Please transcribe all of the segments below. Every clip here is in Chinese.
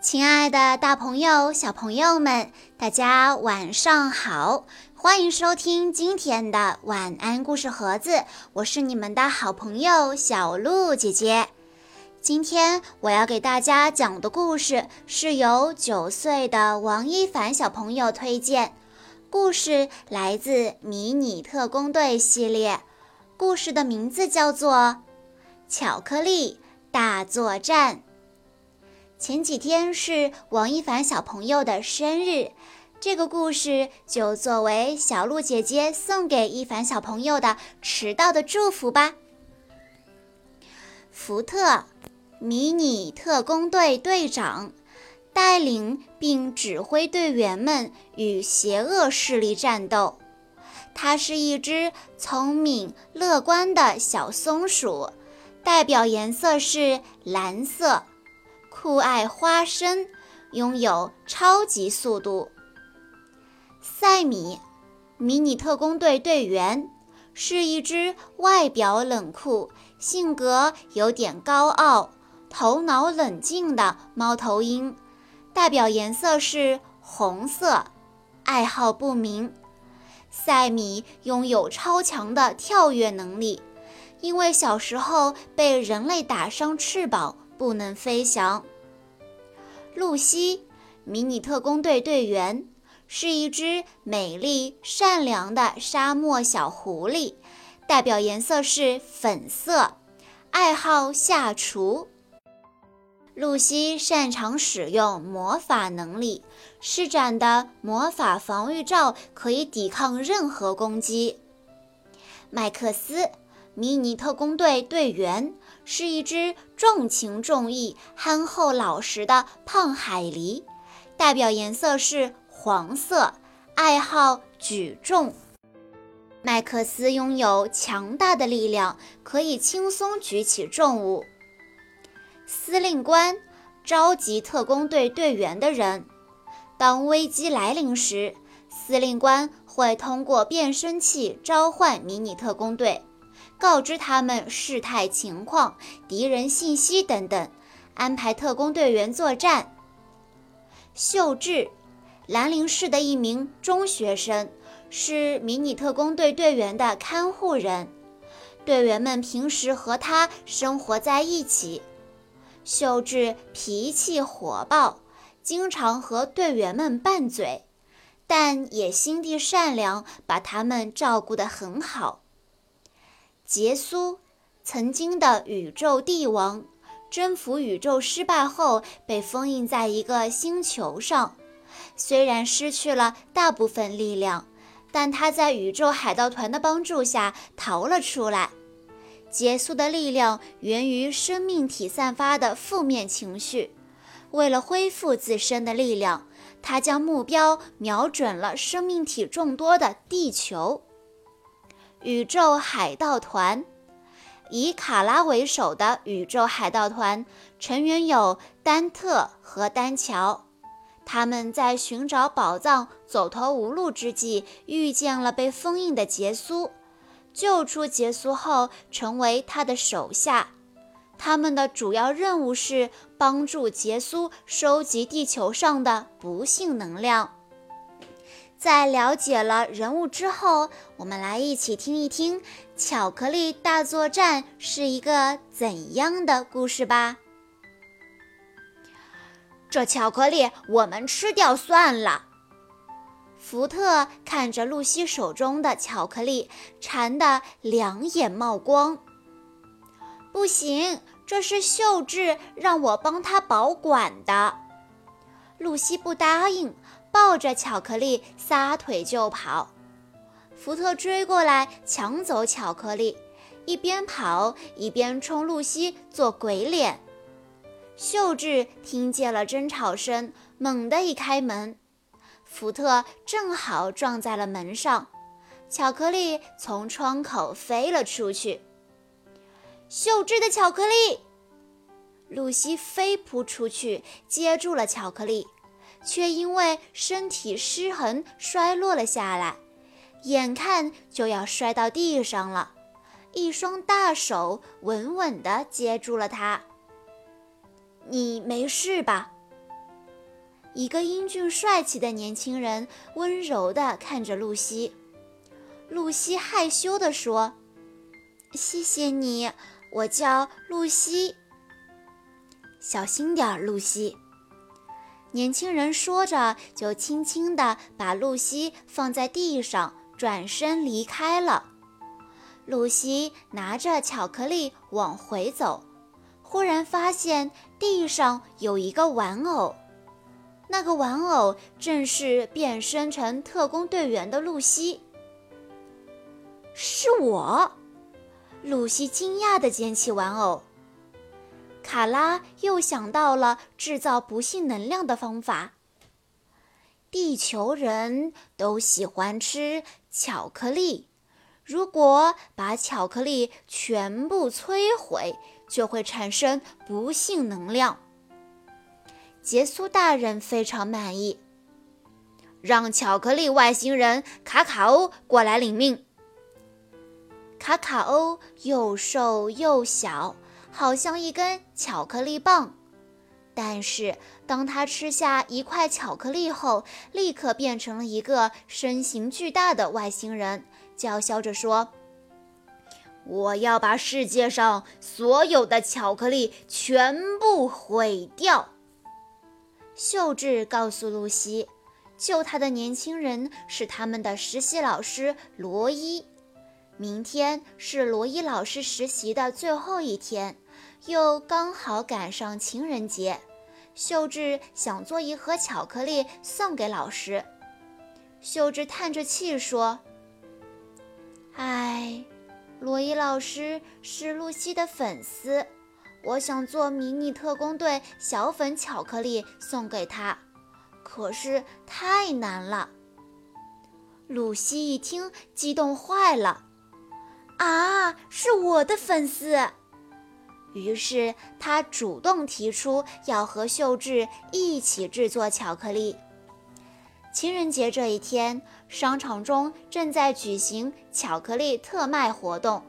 亲爱的，大朋友、小朋友们，大家晚上好！欢迎收听今天的晚安故事盒子，我是你们的好朋友小鹿姐姐。今天我要给大家讲的故事是由九岁的王一凡小朋友推荐，故事来自《迷你特工队》系列，故事的名字叫做《巧克力大作战》。前几天是王一凡小朋友的生日，这个故事就作为小鹿姐姐送给一凡小朋友的迟到的祝福吧。福特，迷你特工队队长，带领并指挥队员们与邪恶势力战斗。它是一只聪明乐观的小松鼠，代表颜色是蓝色。酷爱花生，拥有超级速度。赛米，迷你特工队队员，是一只外表冷酷、性格有点高傲、头脑冷静的猫头鹰。代表颜色是红色，爱好不明。赛米拥有超强的跳跃能力，因为小时候被人类打伤翅膀。不能飞翔。露西，迷你特工队队员，是一只美丽善良的沙漠小狐狸，代表颜色是粉色，爱好下厨。露西擅长使用魔法能力，施展的魔法防御罩可以抵抗任何攻击。麦克斯。迷你特工队队员是一只重情重义、憨厚老实的胖海狸，代表颜色是黄色，爱好举重。麦克斯拥有强大的力量，可以轻松举起重物。司令官，召集特工队队员的人。当危机来临时，司令官会通过变声器召唤迷你特工队。告知他们事态情况、敌人信息等等，安排特工队员作战。秀智，兰陵市的一名中学生，是迷你特工队队员的看护人。队员们平时和他生活在一起。秀智脾气火爆，经常和队员们拌嘴，但也心地善良，把他们照顾得很好。杰苏，曾经的宇宙帝王，征服宇宙失败后被封印在一个星球上。虽然失去了大部分力量，但他在宇宙海盗团的帮助下逃了出来。杰苏的力量源于生命体散发的负面情绪。为了恢复自身的力量，他将目标瞄准了生命体众多的地球。宇宙海盗团，以卡拉为首的宇宙海盗团成员有丹特和丹乔。他们在寻找宝藏、走投无路之际，遇见了被封印的杰苏，救出杰苏后，成为他的手下。他们的主要任务是帮助杰苏收集地球上的不幸能量。在了解了人物之后，我们来一起听一听《巧克力大作战》是一个怎样的故事吧。这巧克力我们吃掉算了。福特看着露西手中的巧克力，馋得两眼冒光。不行，这是秀智让我帮他保管的。露西不答应。抱着巧克力撒腿就跑，福特追过来抢走巧克力，一边跑一边冲露西做鬼脸。秀智听见了争吵声，猛地一开门，福特正好撞在了门上，巧克力从窗口飞了出去。秀智的巧克力，露西飞扑出去接住了巧克力。却因为身体失衡摔落了下来，眼看就要摔到地上了，一双大手稳稳地接住了她。你没事吧？一个英俊帅气的年轻人温柔地看着露西。露西害羞地说：“谢谢你，我叫露西。”小心点儿，露西。年轻人说着，就轻轻地把露西放在地上，转身离开了。露西拿着巧克力往回走，忽然发现地上有一个玩偶，那个玩偶正是变身成特工队员的露西。是我，露西惊讶地捡起玩偶。卡拉又想到了制造不幸能量的方法。地球人都喜欢吃巧克力，如果把巧克力全部摧毁，就会产生不幸能量。杰苏大人非常满意，让巧克力外星人卡卡欧过来领命。卡卡欧又瘦又小。好像一根巧克力棒，但是当他吃下一块巧克力后，立刻变成了一个身形巨大的外星人，叫嚣着说：“我要把世界上所有的巧克力全部毁掉。”秀智告诉露西，救他的年轻人是他们的实习老师罗伊。明天是罗伊老师实习的最后一天，又刚好赶上情人节。秀智想做一盒巧克力送给老师。秀智叹着气说：“唉，罗伊老师是露西的粉丝，我想做迷你特工队小粉巧克力送给他，可是太难了。”露西一听，激动坏了。啊，是我的粉丝。于是他主动提出要和秀智一起制作巧克力。情人节这一天，商场中正在举行巧克力特卖活动，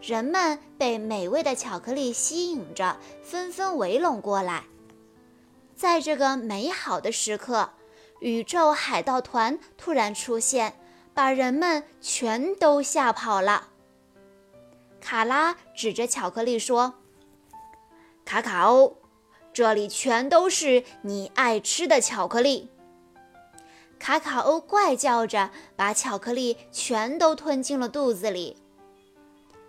人们被美味的巧克力吸引着，纷纷围拢过来。在这个美好的时刻，宇宙海盗团突然出现，把人们全都吓跑了。卡拉指着巧克力说：“卡卡欧，这里全都是你爱吃的巧克力。”卡卡欧怪叫着，把巧克力全都吞进了肚子里。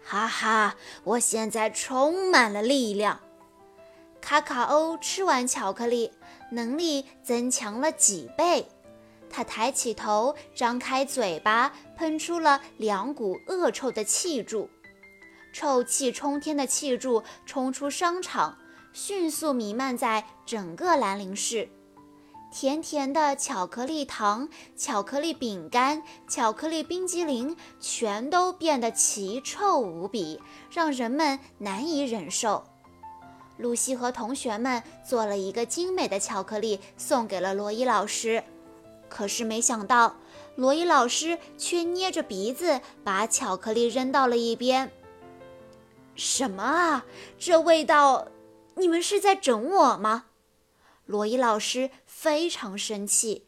哈哈，我现在充满了力量。卡卡欧吃完巧克力，能力增强了几倍。他抬起头，张开嘴巴，喷出了两股恶臭的气柱。臭气冲天的气柱冲出商场，迅速弥漫在整个兰陵市。甜甜的巧克力糖、巧克力饼干、巧克力冰激凌，全都变得奇臭无比，让人们难以忍受。露西和同学们做了一个精美的巧克力，送给了罗伊老师。可是没想到，罗伊老师却捏着鼻子把巧克力扔到了一边。什么啊！这味道，你们是在整我吗？罗伊老师非常生气。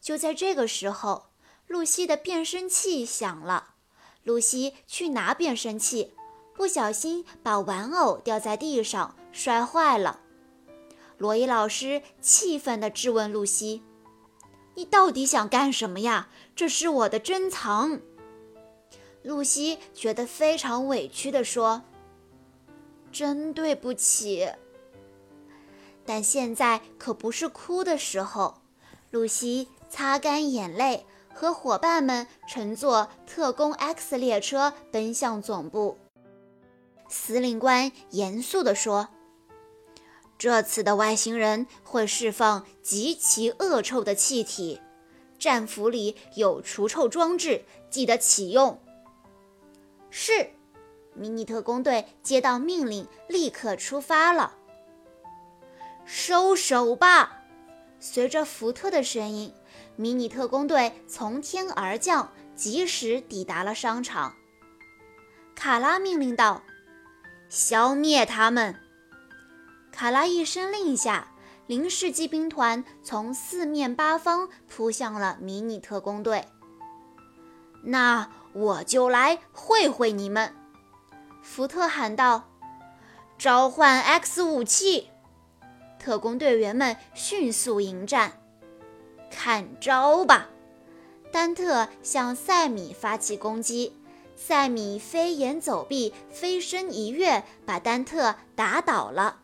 就在这个时候，露西的变声器响了。露西去拿变声器，不小心把玩偶掉在地上，摔坏了。罗伊老师气愤地质问露西：“你到底想干什么呀？这是我的珍藏。”露西觉得非常委屈地说：“真对不起。”但现在可不是哭的时候。露西擦干眼泪，和伙伴们乘坐特工 X 列车奔向总部。司令官严肃地说：“这次的外星人会释放极其恶臭的气体，战俘里有除臭装置，记得启用。”是，迷你特工队接到命令，立刻出发了。收手吧！随着福特的声音，迷你特工队从天而降，及时抵达了商场。卡拉命令道：“消灭他们！”卡拉一声令下，零式机兵团从四面八方扑向了迷你特工队。那我就来会会你们！福特喊道：“召唤 X 武器！”特工队员们迅速迎战。看招吧！丹特向塞米发起攻击，塞米飞檐走壁，飞身一跃，把丹特打倒了。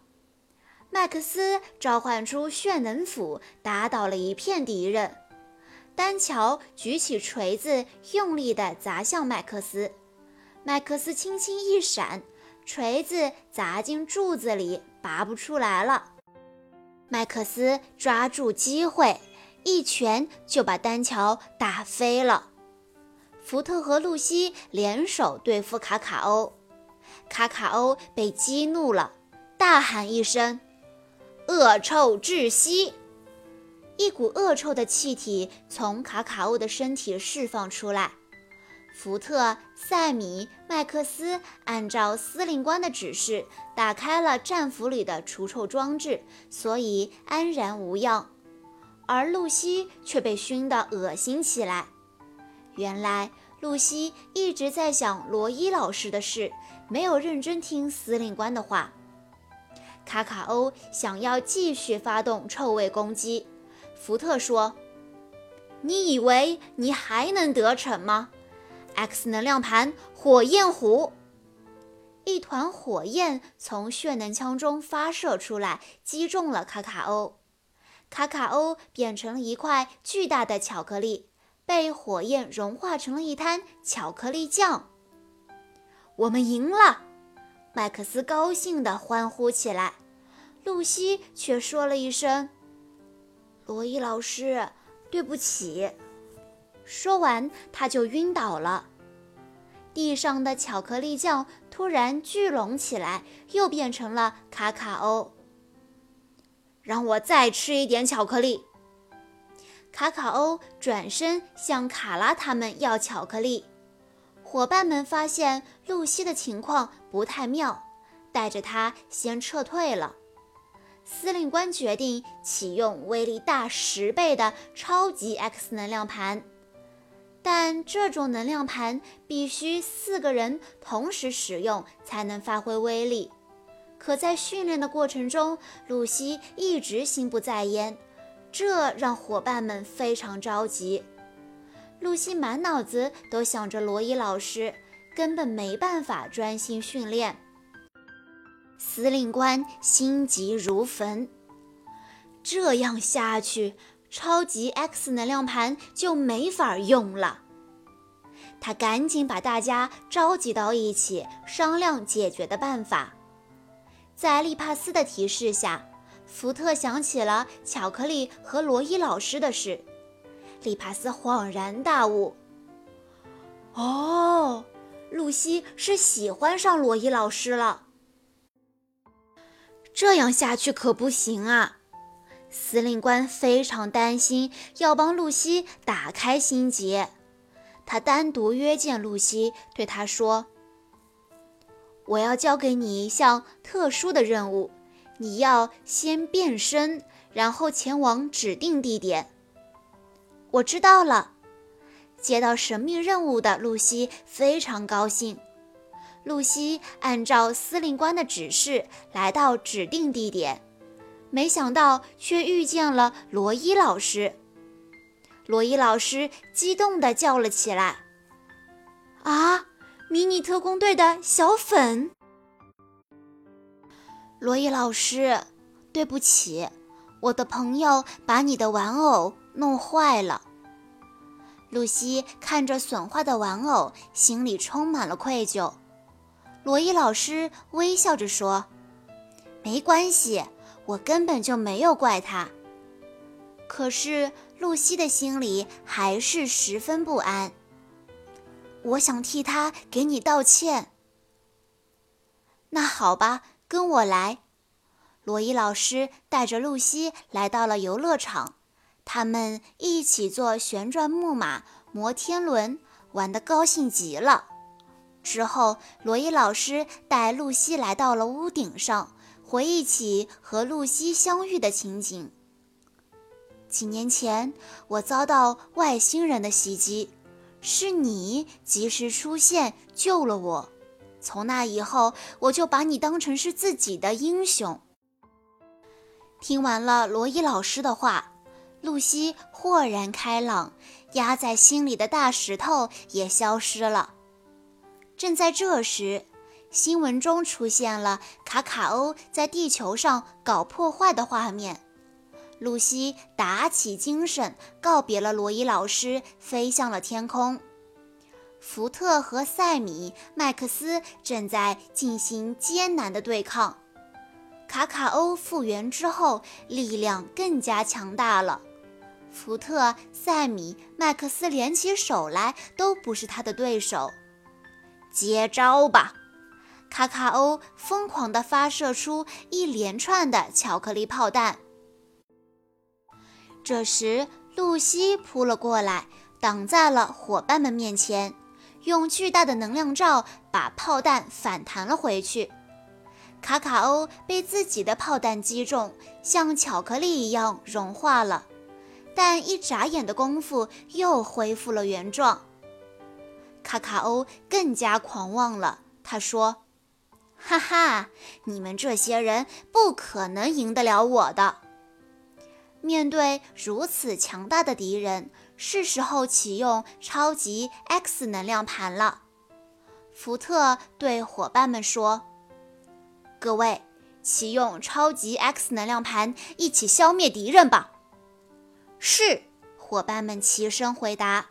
麦克斯召唤出炫能斧，打倒了一片敌人。丹乔举起锤子，用力地砸向麦克斯。麦克斯轻轻一闪，锤子砸进柱子里，拔不出来了。麦克斯抓住机会，一拳就把丹乔打飞了。福特和露西联手对付卡卡欧，卡卡欧被激怒了，大喊一声。恶臭窒息！一股恶臭的气体从卡卡欧的身体释放出来。福特、塞米、麦克斯按照司令官的指示打开了战俘里的除臭装置，所以安然无恙。而露西却被熏得恶心起来。原来露西一直在想罗伊老师的事，没有认真听司令官的话。卡卡欧想要继续发动臭味攻击，福特说：“你以为你还能得逞吗？”X 能量盘火焰虎，一团火焰从血能枪中发射出来，击中了卡卡欧。卡卡欧变成了一块巨大的巧克力，被火焰融化成了一滩巧克力酱。我们赢了！麦克斯高兴地欢呼起来，露西却说了一声：“罗伊老师，对不起。”说完，他就晕倒了。地上的巧克力酱突然聚拢起来，又变成了卡卡欧。让我再吃一点巧克力。卡卡欧转身向卡拉他们要巧克力。伙伴们发现露西的情况不太妙，带着她先撤退了。司令官决定启用威力大十倍的超级 X 能量盘，但这种能量盘必须四个人同时使用才能发挥威力。可在训练的过程中，露西一直心不在焉，这让伙伴们非常着急。露西满脑子都想着罗伊老师，根本没办法专心训练。司令官心急如焚，这样下去，超级 X 能量盘就没法用了。他赶紧把大家召集到一起，商量解决的办法。在利帕斯的提示下，福特想起了巧克力和罗伊老师的事。利帕斯恍然大悟：“哦，露西是喜欢上罗伊老师了。这样下去可不行啊！”司令官非常担心，要帮露西打开心结。他单独约见露西，对她说：“我要交给你一项特殊的任务，你要先变身，然后前往指定地点。”我知道了。接到神秘任务的露西非常高兴。露西按照司令官的指示来到指定地点，没想到却遇见了罗伊老师。罗伊老师激动地叫了起来：“啊，迷你特工队的小粉！”罗伊老师，对不起，我的朋友把你的玩偶。弄坏了。露西看着损坏的玩偶，心里充满了愧疚。罗伊老师微笑着说：“没关系，我根本就没有怪他。”可是露西的心里还是十分不安。我想替他给你道歉。那好吧，跟我来。罗伊老师带着露西来到了游乐场。他们一起坐旋转木马、摩天轮，玩得高兴极了。之后，罗伊老师带露西来到了屋顶上，回忆起和露西相遇的情景。几年前，我遭到外星人的袭击，是你及时出现救了我。从那以后，我就把你当成是自己的英雄。听完了罗伊老师的话，露西豁然开朗，压在心里的大石头也消失了。正在这时，新闻中出现了卡卡欧在地球上搞破坏的画面。露西打起精神，告别了罗伊老师，飞向了天空。福特和塞米、麦克斯正在进行艰难的对抗。卡卡欧复原之后，力量更加强大了。福特、塞米、麦克斯联起手来都不是他的对手。接招吧！卡卡欧疯狂地发射出一连串的巧克力炮弹。这时，露西扑了过来，挡在了伙伴们面前。用巨大的能量罩把炮弹反弹了回去。卡卡欧被自己的炮弹击中，像巧克力一样融化了，但一眨眼的功夫又恢复了原状。卡卡欧更加狂妄了，他说：“哈哈，你们这些人不可能赢得了我的。”面对如此强大的敌人。是时候启用超级 X 能量盘了，福特对伙伴们说：“各位，启用超级 X 能量盘，一起消灭敌人吧！”是，伙伴们齐声回答。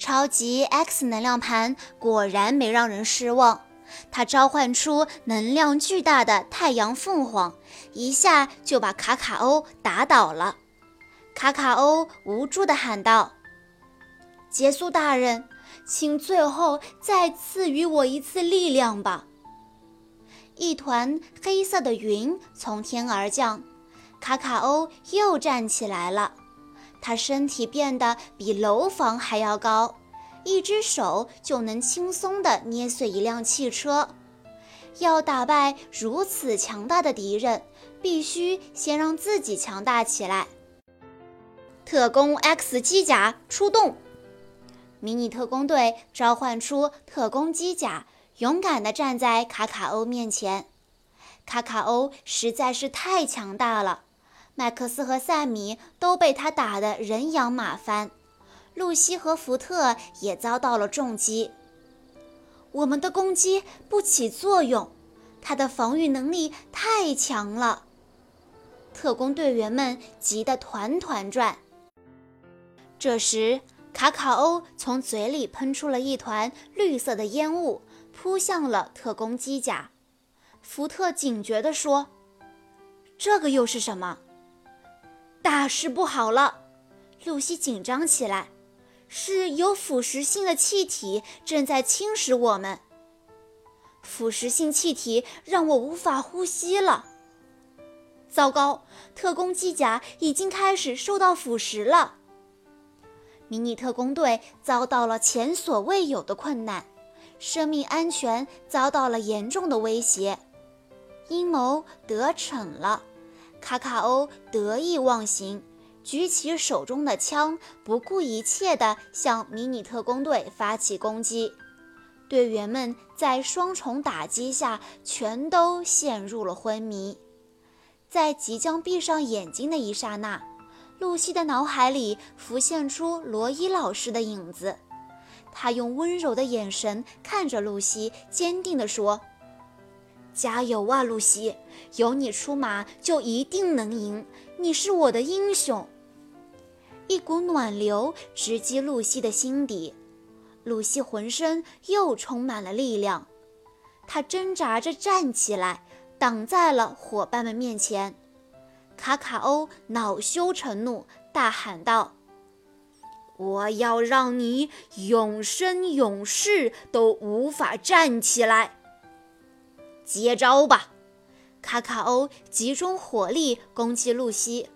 超级 X 能量盘果然没让人失望，它召唤出能量巨大的太阳凤凰，一下就把卡卡欧打倒了。卡卡欧无助地喊道：“杰苏大人，请最后再赐予我一次力量吧！”一团黑色的云从天而降，卡卡欧又站起来了。他身体变得比楼房还要高，一只手就能轻松地捏碎一辆汽车。要打败如此强大的敌人，必须先让自己强大起来。特工 X 机甲出动，迷你特工队召唤出特工机甲，勇敢地站在卡卡欧面前。卡卡欧实在是太强大了，麦克斯和塞米都被他打得人仰马翻，露西和福特也遭到了重击。我们的攻击不起作用，他的防御能力太强了。特工队员们急得团团转。这时，卡卡欧从嘴里喷出了一团绿色的烟雾，扑向了特工机甲。福特警觉地说：“这个又是什么？大事不好了！”露西紧张起来：“是有腐蚀性的气体正在侵蚀我们。腐蚀性气体让我无法呼吸了。糟糕，特工机甲已经开始受到腐蚀了。”迷你特工队遭到了前所未有的困难，生命安全遭到了严重的威胁，阴谋得逞了。卡卡欧得意忘形，举起手中的枪，不顾一切地向迷你特工队发起攻击。队员们在双重打击下，全都陷入了昏迷。在即将闭上眼睛的一刹那。露西的脑海里浮现出罗伊老师的影子，他用温柔的眼神看着露西，坚定地说：“加油啊，露西！有你出马，就一定能赢。你是我的英雄。”一股暖流直击露西的心底，露西浑身又充满了力量，她挣扎着站起来，挡在了伙伴们面前。卡卡欧恼羞成怒，大喊道：“我要让你永生永世都无法站起来！”接招吧！卡卡欧集中火力攻击露西，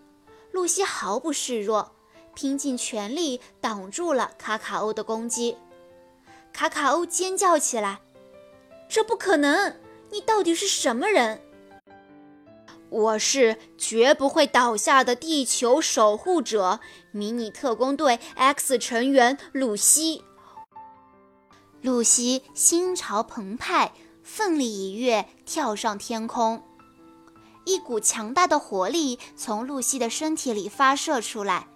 露西毫不示弱，拼尽全力挡住了卡卡欧的攻击。卡卡欧尖叫起来：“这不可能！你到底是什么人？”我是绝不会倒下的地球守护者——迷你特工队 X 成员露西。露西心潮澎湃，奋力一跃，跳上天空。一股强大的活力从露西的身体里发射出来，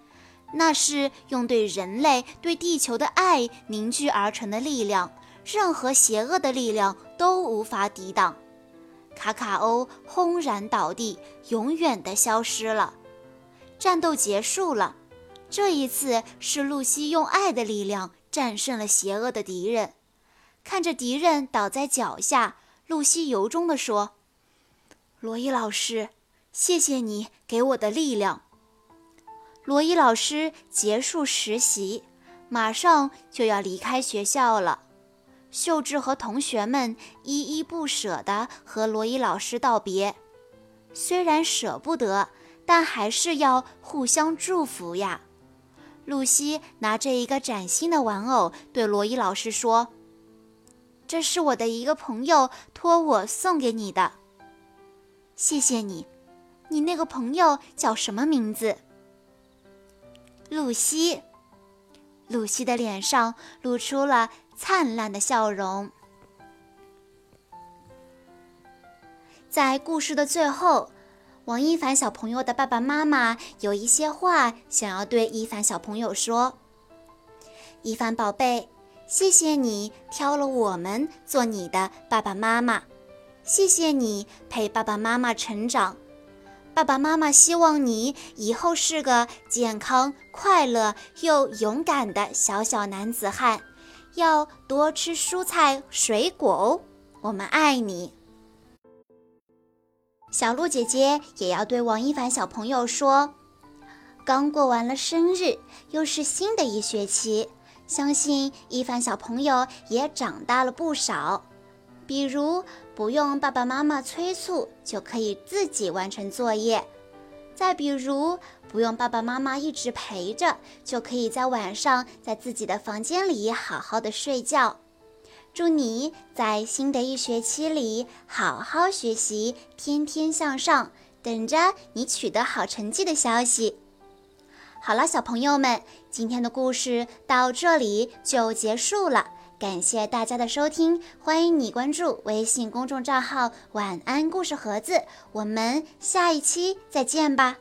那是用对人类、对地球的爱凝聚而成的力量，任何邪恶的力量都无法抵挡。卡卡欧轰然倒地，永远的消失了。战斗结束了，这一次是露西用爱的力量战胜了邪恶的敌人。看着敌人倒在脚下，露西由衷地说：“罗伊老师，谢谢你给我的力量。”罗伊老师结束实习，马上就要离开学校了。秀智和同学们依依不舍地和罗伊老师道别，虽然舍不得，但还是要互相祝福呀。露西拿着一个崭新的玩偶，对罗伊老师说：“这是我的一个朋友托我送给你的，谢谢你。你那个朋友叫什么名字？”露西。露西的脸上露出了。灿烂的笑容。在故事的最后，王一凡小朋友的爸爸妈妈有一些话想要对一凡小朋友说：“一凡宝贝，谢谢你挑了我们做你的爸爸妈妈，谢谢你陪爸爸妈妈成长。爸爸妈妈希望你以后是个健康、快乐又勇敢的小小男子汉。”要多吃蔬菜水果哦，我们爱你。小鹿姐姐也要对王一凡小朋友说：刚过完了生日，又是新的一学期，相信一凡小朋友也长大了不少。比如不用爸爸妈妈催促，就可以自己完成作业。再比如，不用爸爸妈妈一直陪着，就可以在晚上在自己的房间里好好的睡觉。祝你在新的一学期里好好学习，天天向上，等着你取得好成绩的消息。好了，小朋友们，今天的故事到这里就结束了。感谢大家的收听，欢迎你关注微信公众账号“晚安故事盒子”，我们下一期再见吧。